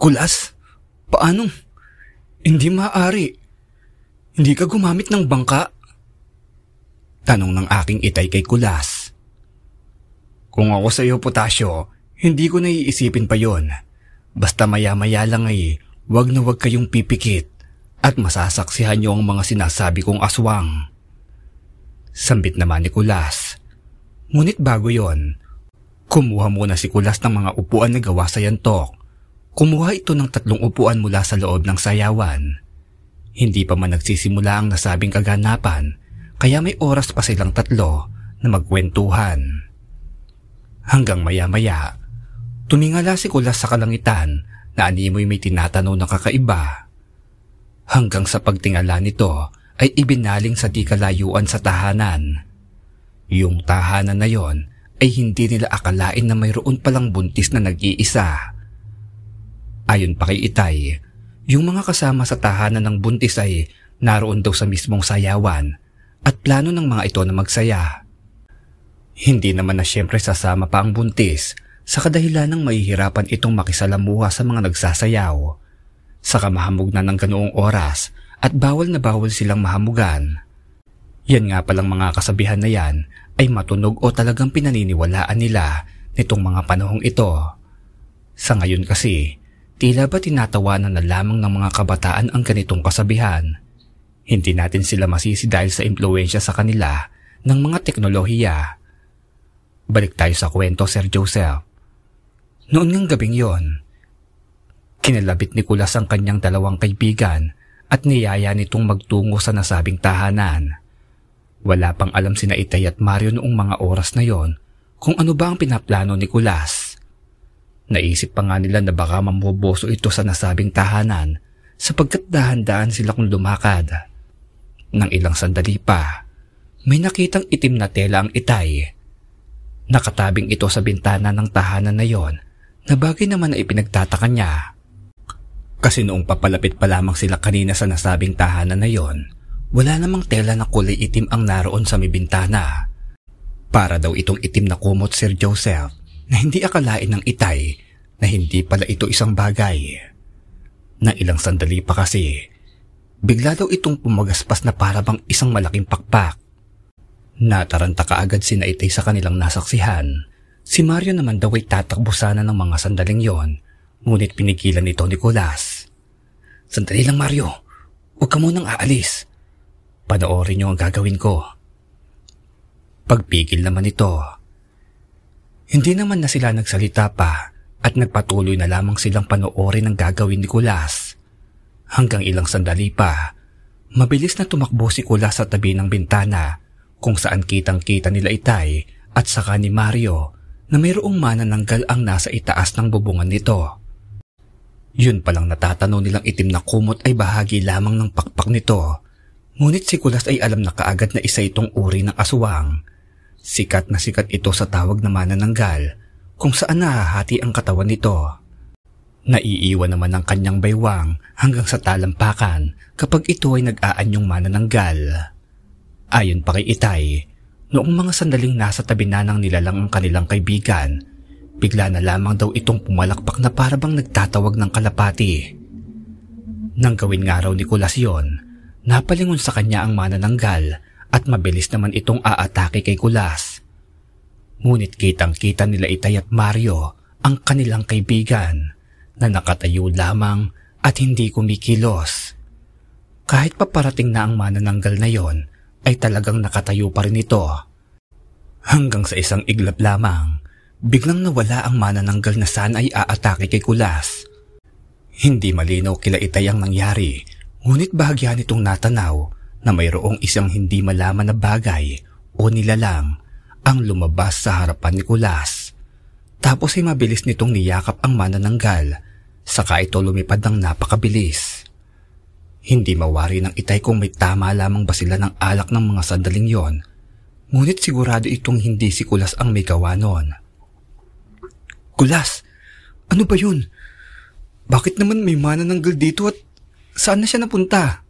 Kulas, paano? Hindi maaari. Hindi ka gumamit ng bangka? Tanong ng aking itay kay Kulas. Kung ako sa iyo, Potasyo, hindi ko naiisipin pa yon. Basta maya-maya lang ay wag na wag kayong pipikit at masasaksihan niyo ang mga sinasabi kong aswang. Sambit naman ni Kulas. Ngunit bago yon, kumuha muna si Kulas ng mga upuan na gawa sa yantok. Kumuha ito ng tatlong upuan mula sa loob ng sayawan. Hindi pa man nagsisimula ang nasabing kaganapan, kaya may oras pa silang tatlo na magkwentuhan. Hanggang maya-maya, tumingala si Kulas sa kalangitan na animoy may tinatanaw na kakaiba. Hanggang sa pagtingala nito ay ibinaling sa di kalayuan sa tahanan. Yung tahanan na yon ay hindi nila akalain na mayroon palang buntis na nag-iisa. Ayon pa kay Itay, yung mga kasama sa tahanan ng buntis ay naroon daw sa mismong sayawan at plano ng mga ito na magsaya. Hindi naman na siyempre sasama pa ang buntis sa kadahilan ng mahihirapan itong makisalamuha sa mga nagsasayaw. Saka mahamog na ng ganoong oras at bawal na bawal silang mahamugan. Yan nga palang mga kasabihan na yan ay matunog o talagang pinaniniwalaan nila nitong mga panahong ito. Sa ngayon kasi, Tila ba tinatawanan na lamang ng mga kabataan ang ganitong kasabihan? Hindi natin sila masisi dahil sa impluensya sa kanila ng mga teknolohiya. Balik tayo sa kwento, Sir Joseph. Noon ngang gabing yon, kinalabit ni Kulas ang kanyang dalawang kaibigan at niyaya nitong magtungo sa nasabing tahanan. Wala pang alam sina Itay at Mario noong mga oras na yon kung ano ba ang pinaplano ni Kulas. Naisip pa nga nila na baka mamuboso ito sa nasabing tahanan sapagkat dahan-dahan sila kung lumakad. Nang ilang sandali pa, may nakitang itim na tela ang itay. Nakatabing ito sa bintana ng tahanan na yon na bagay naman na ipinagtataka niya. Kasi noong papalapit pa lamang sila kanina sa nasabing tahanan na yon, wala namang tela na kulay itim ang naroon sa may bintana. Para daw itong itim na kumot Sir Joseph na hindi akalain ng itay na hindi pala ito isang bagay. Na ilang sandali pa kasi, bigla daw itong pumagaspas na para bang isang malaking pakpak. Nataranta kaagad si Naitay sa kanilang nasaksihan. Si Mario naman daw ay tatakbo sana ng mga sandaling yon, ngunit pinigilan nito ni Nicolas. Sandali lang Mario, huwag ka munang aalis. Panoorin niyo ang gagawin ko. Pagpigil naman ito, hindi naman na sila nagsalita pa at nagpatuloy na lamang silang panoorin ang gagawin ni Kulas. Hanggang ilang sandali pa, mabilis na tumakbo si Kulas sa tabi ng bintana kung saan kitang-kita nila Itay at saka ni Mario na mayroong manananggal ang nasa itaas ng bubungan nito. Yun palang natatanaw nilang itim na kumot ay bahagi lamang ng pakpak nito. Ngunit si Kulas ay alam na kaagad na isa itong uri ng aswang Sikat na sikat ito sa tawag na manananggal kung saan nahahati ang katawan nito. Naiiwan naman ang kanyang baywang hanggang sa talampakan kapag ito ay nag-aanyong manananggal. Ayon pa kay Itay, noong mga sandaling nasa tabi na ng nilalang ang kanilang kaibigan, bigla na lamang daw itong pumalakpak na parabang nagtatawag ng kalapati. Nang gawin nga raw ni Kulas yun, napalingon sa kanya ang manananggal at mabilis naman itong aatake kay Kulas. Ngunit kitang-kita nila Itay at Mario ang kanilang kaibigan na nakatayo lamang at hindi kumikilos. Kahit paparating na ang manananggal na yon, ay talagang nakatayo pa rin ito. Hanggang sa isang iglap lamang, biglang nawala ang manananggal na sana ay aatake kay Kulas. Hindi malinaw kila Itay ang nangyari, ngunit bahagya nitong natanaw na mayroong isang hindi malaman na bagay o nilalang ang lumabas sa harapan ni Kulas. Tapos ay mabilis nitong niyakap ang manananggal, saka ito lumipad ng napakabilis. Hindi mawari ng itay kung may tama lamang ba sila ng alak ng mga sandaling yon, ngunit sigurado itong hindi si Kulas ang may gawa noon. Kulas, ano ba yun? Bakit naman may manananggal dito at saan na siya napunta?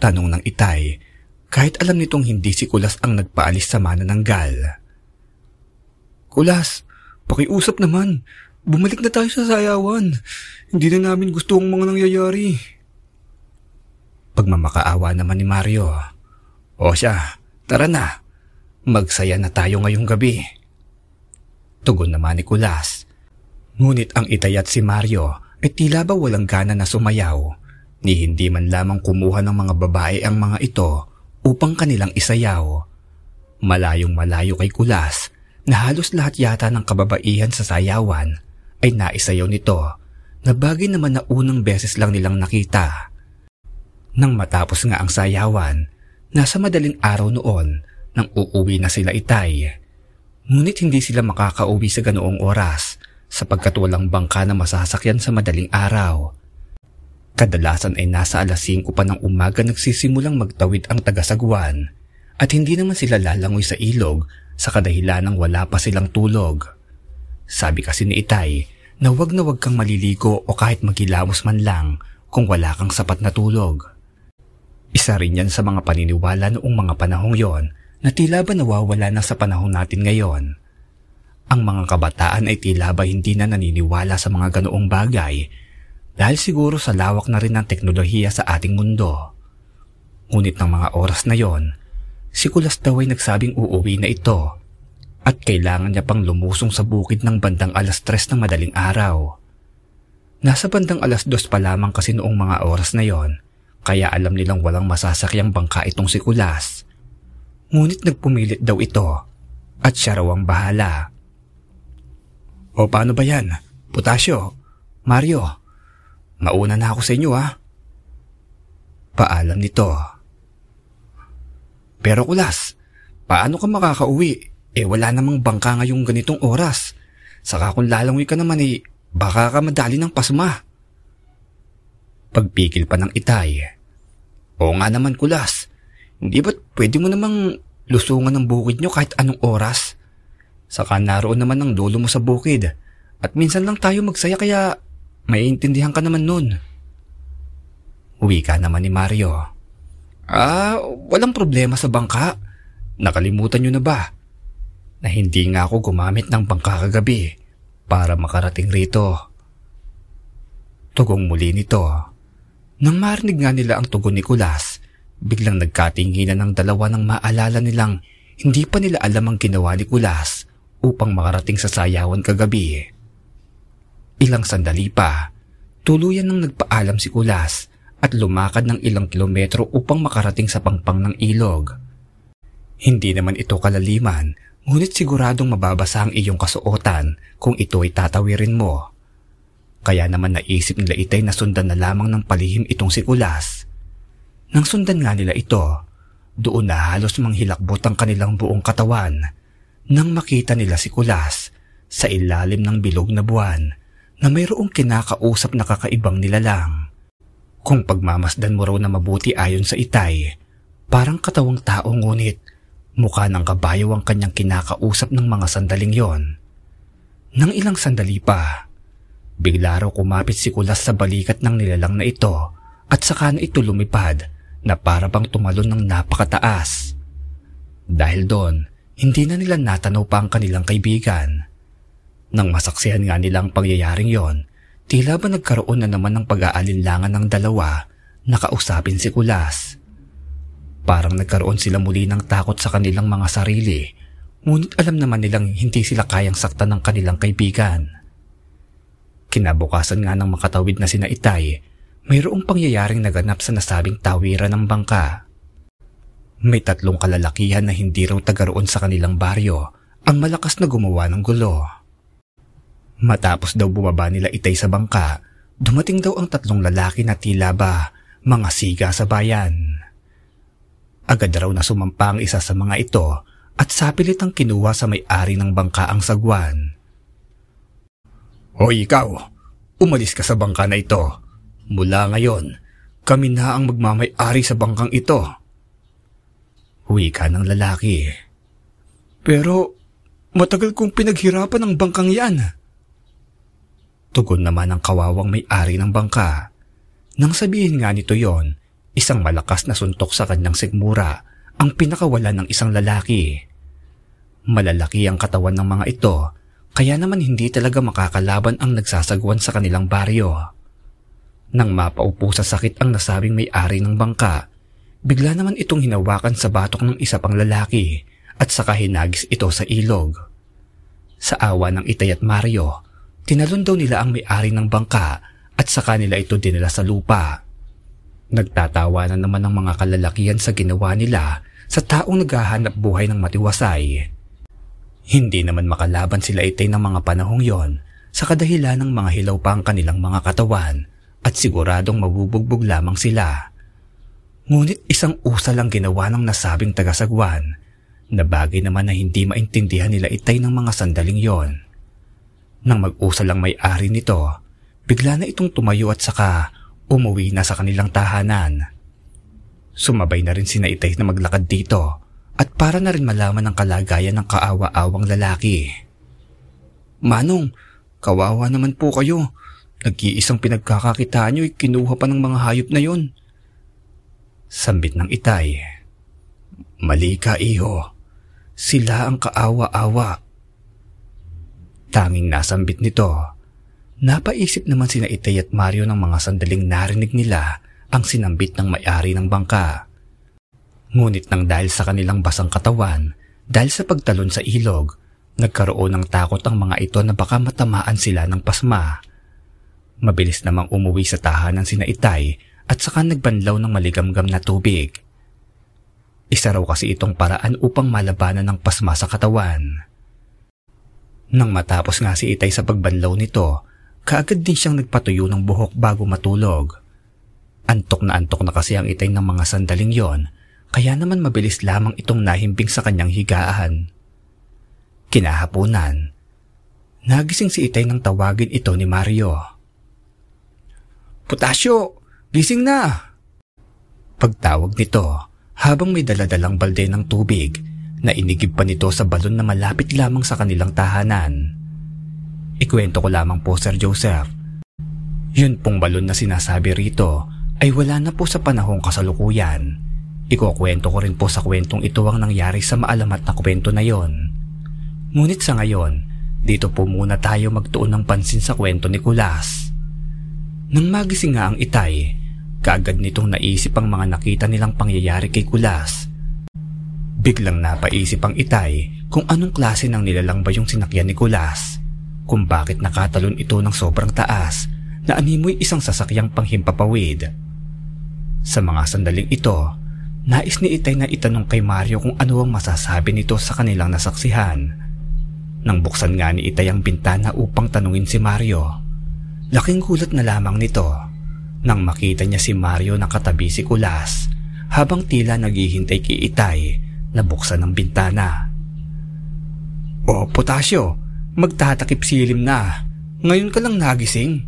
Tanong ng itay, kahit alam nitong hindi si Kulas ang nagpaalis sa manananggal. Kulas, pakiusap naman. bumalik na tayo sa sayawan. Hindi na namin gusto ang mga nangyayari. Pagmamakaawa naman ni Mario. O siya, tara na. Magsaya na tayo ngayong gabi. Tugon naman ni Kulas. Ngunit ang itay at si Mario ay tila ba walang gana na sumayaw ni hindi man lamang kumuha ng mga babae ang mga ito upang kanilang isayaw. Malayong malayo kay Kulas na halos lahat yata ng kababaihan sa sayawan ay naisayaw nito na bagay naman na unang beses lang nilang nakita. Nang matapos nga ang sayawan, nasa madaling araw noon nang uuwi na sila itay. Ngunit hindi sila makakauwi sa ganoong oras sapagkat walang bangka na masasakyan sa madaling araw. Kadalasan ay nasa alas 5 pa ng umaga nagsisimulang magtawid ang tagasagwan at hindi naman sila lalangoy sa ilog sa kadahilan ng wala pa silang tulog. Sabi kasi ni Itay na wag na wag kang maliligo o kahit magilamos man lang kung wala kang sapat na tulog. Isa rin yan sa mga paniniwala noong mga panahong yon na tila ba nawawala na sa panahon natin ngayon. Ang mga kabataan ay tila ba hindi na naniniwala sa mga ganoong bagay dahil siguro sa lawak na rin ng teknolohiya sa ating mundo. Ngunit ng mga oras na yon, si Kulas daw ay nagsabing uuwi na ito at kailangan niya pang lumusong sa bukid ng bandang alas tres ng madaling araw. Nasa bandang alas dos pa lamang kasi noong mga oras na yon kaya alam nilang walang masasakyang bangka itong si Kulas. Ngunit nagpumilit daw ito at siya raw ang bahala. O paano ba yan? Putasyo? Mario? Mauna na ako sa inyo ha. Paalam nito. Pero Kulas, paano ka makakauwi? Eh wala namang bangka ngayong ganitong oras. Saka kung lalangoy ka naman eh, baka ka madali ng pasma. Pagpikil pa ng itay. Oo nga naman kulas. Hindi ba't pwede mo namang lusungan ng bukid nyo kahit anong oras? Saka naroon naman ang lolo mo sa bukid. At minsan lang tayo magsaya kaya maiintindihan ka naman nun. Uwi ka naman ni Mario. Ah, walang problema sa bangka. Nakalimutan nyo na ba? Na hindi nga ako gumamit ng bangka kagabi para makarating rito. Tugong muli nito. Nang marinig nga nila ang tugon ni Kulas, biglang nagkatinginan ng dalawa nang maalala nilang hindi pa nila alam ang ginawa ni Kulas upang makarating sa sayawan kagabi. Ilang sandali pa, tuluyan nang nagpaalam si Kulas at lumakad ng ilang kilometro upang makarating sa pangpang ng ilog. Hindi naman ito kalaliman, ngunit siguradong mababasa ang iyong kasuotan kung ito ay tatawirin mo. Kaya naman naisip nila itay na sundan na lamang ng palihim itong si Kulas. Nang sundan nga nila ito, doon na halos manghilakbot ang kanilang buong katawan nang makita nila si Kulas sa ilalim ng bilog na buwan na mayroong kinakausap na kakaibang nilalang. Kung pagmamasdan mo raw na mabuti ayon sa itay, parang katawang tao ngunit mukha ng kabayo ang kanyang kinakausap ng mga sandaling yon. Nang ilang sandali pa, Bigla raw kumapit si Kulas sa balikat ng nilalang na ito at saka na ito lumipad na para bang tumalon ng napakataas. Dahil doon, hindi na nila natanaw pa ang kanilang kaibigan. Nang masaksihan nga nila ang pangyayaring yon, tila ba nagkaroon na naman ng pag-aalinlangan ng dalawa na kausapin si Kulas. Parang nagkaroon sila muli ng takot sa kanilang mga sarili, ngunit alam naman nilang hindi sila kayang saktan ng kanilang kaibigan. Kinabukasan nga ng makatawid na sina Itay, mayroong pangyayaring naganap sa nasabing tawiran ng bangka. May tatlong kalalakihan na hindi raw tagaroon sa kanilang baryo ang malakas na gumawa ng gulo. Matapos daw bumaba nila Itay sa bangka, dumating daw ang tatlong lalaki na tila ba mga siga sa bayan. Agad raw na sumampa ang isa sa mga ito at sapilit ang kinuha sa may-ari ng bangka ang sagwan. Hoy ikaw, umalis ka sa bangka na ito. Mula ngayon, kami na ang magmamay-ari sa bangkang ito. Huwi ka ng lalaki. Pero matagal kong pinaghirapan ang bangkang yan. Tugon naman ang kawawang may-ari ng bangka. Nang sabihin nga nito yon, isang malakas na suntok sa kanyang sigmura ang pinakawala ng isang lalaki. Malalaki ang katawan ng mga ito kaya naman hindi talaga makakalaban ang nagsasagwan sa kanilang baryo. Nang mapaupo sa sakit ang nasabing may-ari ng bangka, bigla naman itong hinawakan sa batok ng isa pang lalaki at saka hinagis ito sa ilog. Sa awa ng Itay at Mario, tinalon daw nila ang may-ari ng bangka at saka nila ito dinala sa lupa. Nagtatawa na naman ang mga kalalakihan sa ginawa nila sa taong naghahanap buhay ng matiwasay. Hindi naman makalaban sila Itay ng mga panahong yon sa kadahilan ng mga hilaw pa ang kanilang mga katawan at siguradong mabubugbog lamang sila. Ngunit isang usal ang ginawa ng nasabing tagasagwan na bagay naman na hindi maintindihan nila itay ng mga sandaling yon. Nang mag-usal ang may-ari nito, bigla na itong tumayo at saka umuwi na sa kanilang tahanan. Sumabay na rin sina itay na maglakad dito at para na rin malaman ang kalagayan ng kaawa-awang lalaki. Manong, kawawa naman po kayo. Nag-iisang pinagkakakitaan nyo, kinuha pa ng mga hayop na yon. Sambit ng itay. Mali ka, iho. Sila ang kaawa-awa. Tanging nasambit nito. Napaisip naman sina Itay at Mario ng mga sandaling narinig nila ang sinambit ng may-ari ng bangka. Ngunit nang dahil sa kanilang basang katawan, dahil sa pagtalon sa ilog, nagkaroon ng takot ang mga ito na baka matamaan sila ng pasma. Mabilis namang umuwi sa tahanan sina Itay at saka nagbanlaw ng maligamgam na tubig. Isa raw kasi itong paraan upang malabanan ng pasma sa katawan. Nang matapos nga si Itay sa pagbanlaw nito, kaagad din siyang nagpatuyo ng buhok bago matulog. Antok na antok na kasi ang Itay ng mga sandaling yon, kaya naman mabilis lamang itong nahimbing sa kanyang higaan. Kinahapunan, nagising si Itay nang tawagin ito ni Mario. Putasyo! Gising na! Pagtawag nito, habang may daladalang balde ng tubig, na inigib pa nito sa balon na malapit lamang sa kanilang tahanan. Ikwento ko lamang po Sir Joseph. Yun pong balon na sinasabi rito ay wala na po sa panahong kasalukuyan. Ikukwento ko rin po sa kwentong ito ang nangyari sa maalamat na kwento na yon. Ngunit sa ngayon, dito po muna tayo magtuon ng pansin sa kwento ni Kulas. Nang magising nga ang itay, kaagad nitong naisip ang mga nakita nilang pangyayari kay Kulas. Biglang napaisip ang itay kung anong klase ng nilalang ba yung sinakyan ni Kulas, kung bakit nakatalon ito ng sobrang taas na animoy isang sasakyang panghimpapawid. Sa mga sandaling ito, nais ni Itay na itanong kay Mario kung ano ang masasabi nito sa kanilang nasaksihan. Nang buksan nga ni Itay ang bintana upang tanungin si Mario, Laking gulat na lamang nito nang makita niya si Mario na katabi si Kulas habang tila naghihintay kay Itay na buksan ng bintana. O Potasyo, magtatakip silim na. Ngayon ka lang nagising.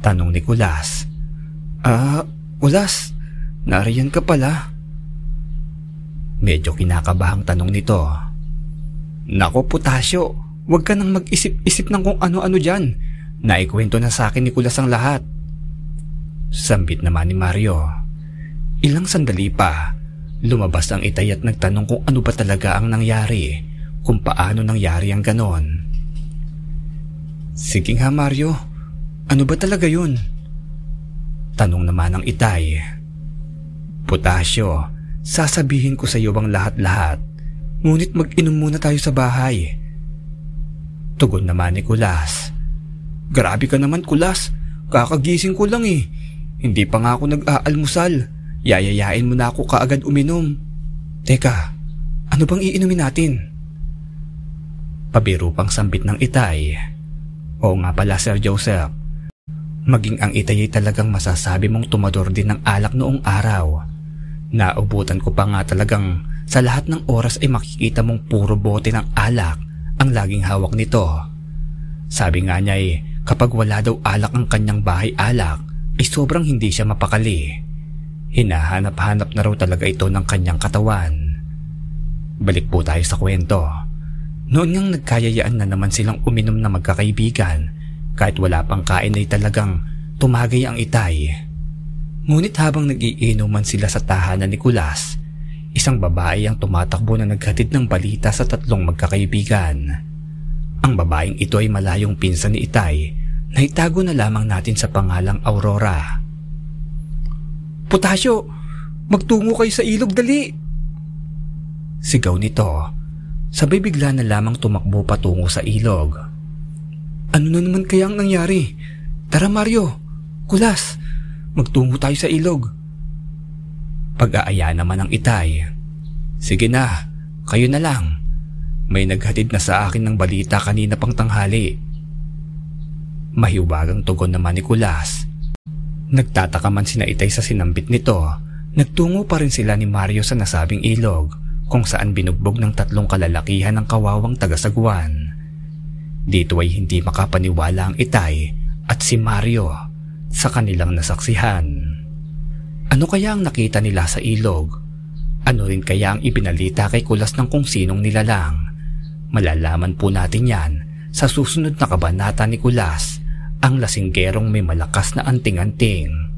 Tanong ni Kulas. Ah, Kulas, nariyan ka pala. Medyo kinakabahang tanong nito. Nako Potasyo, huwag ka nang mag-isip-isip ng kung ano-ano dyan. Naikwento na sa akin ni Kulas ang lahat. Sambit naman ni Mario. Ilang sandali pa, lumabas ang itay at nagtanong kung ano ba talaga ang nangyari, kung paano nangyari ang ganon. Sige nga Mario, ano ba talaga yun? Tanong naman ng itay. Potasyo, sasabihin ko sa iyo ang lahat-lahat, ngunit mag-inom muna tayo sa bahay. Tugon naman ni Kulas. Grabe ka naman kulas. Kakagising ko lang eh. Hindi pa nga ako nag-aalmusal. Yayayain mo na ako kaagad uminom. Teka, ano bang iinumin natin? Pabiro pang sambit ng itay. Oo nga pala Sir Joseph. Maging ang itay ay talagang masasabi mong tumador din ng alak noong araw. Naubutan ko pa nga talagang sa lahat ng oras ay makikita mong puro bote ng alak ang laging hawak nito. Sabi nga niya ay Kapag wala daw alak ang kanyang bahay alak, ay sobrang hindi siya mapakali. Hinahanap-hanap na raw talaga ito ng kanyang katawan. Balik po tayo sa kwento. Noon ngang nagkayayaan na naman silang uminom na magkakaibigan kahit wala pang kain ay talagang tumagay ang itay. Ngunit habang nagiinuman sila sa tahanan ni Kulas, isang babae ang tumatakbo na naghatid ng balita sa tatlong magkakaibigan. Ang babaeng ito ay malayong pinsan ni Itay na itago na lamang natin sa pangalang Aurora. Potasyo, magtungo kayo sa ilog dali! Sigaw nito, sabay bigla na lamang tumakbo patungo sa ilog. Ano na naman kaya ang nangyari? Tara Mario, kulas, magtungo tayo sa ilog. Pag-aaya naman ang itay. Sige na, kayo na lang. May naghatid na sa akin ng balita kanina pang tanghali. Mahiwagang tugon naman ni Kulas. Nagtataka man sina itay sa sinambit nito, nagtungo pa rin sila ni Mario sa nasabing ilog kung saan binugbog ng tatlong kalalakihan ng kawawang tagasagwan. Dito ay hindi makapaniwala ang itay at si Mario sa kanilang nasaksihan. Ano kaya ang nakita nila sa ilog? Ano rin kaya ang ibinalita kay Kulas ng kung sinong nilalang? Malalaman po natin yan sa susunod na kabanata ni Kulas, ang lasinggerong may malakas na anting-anting.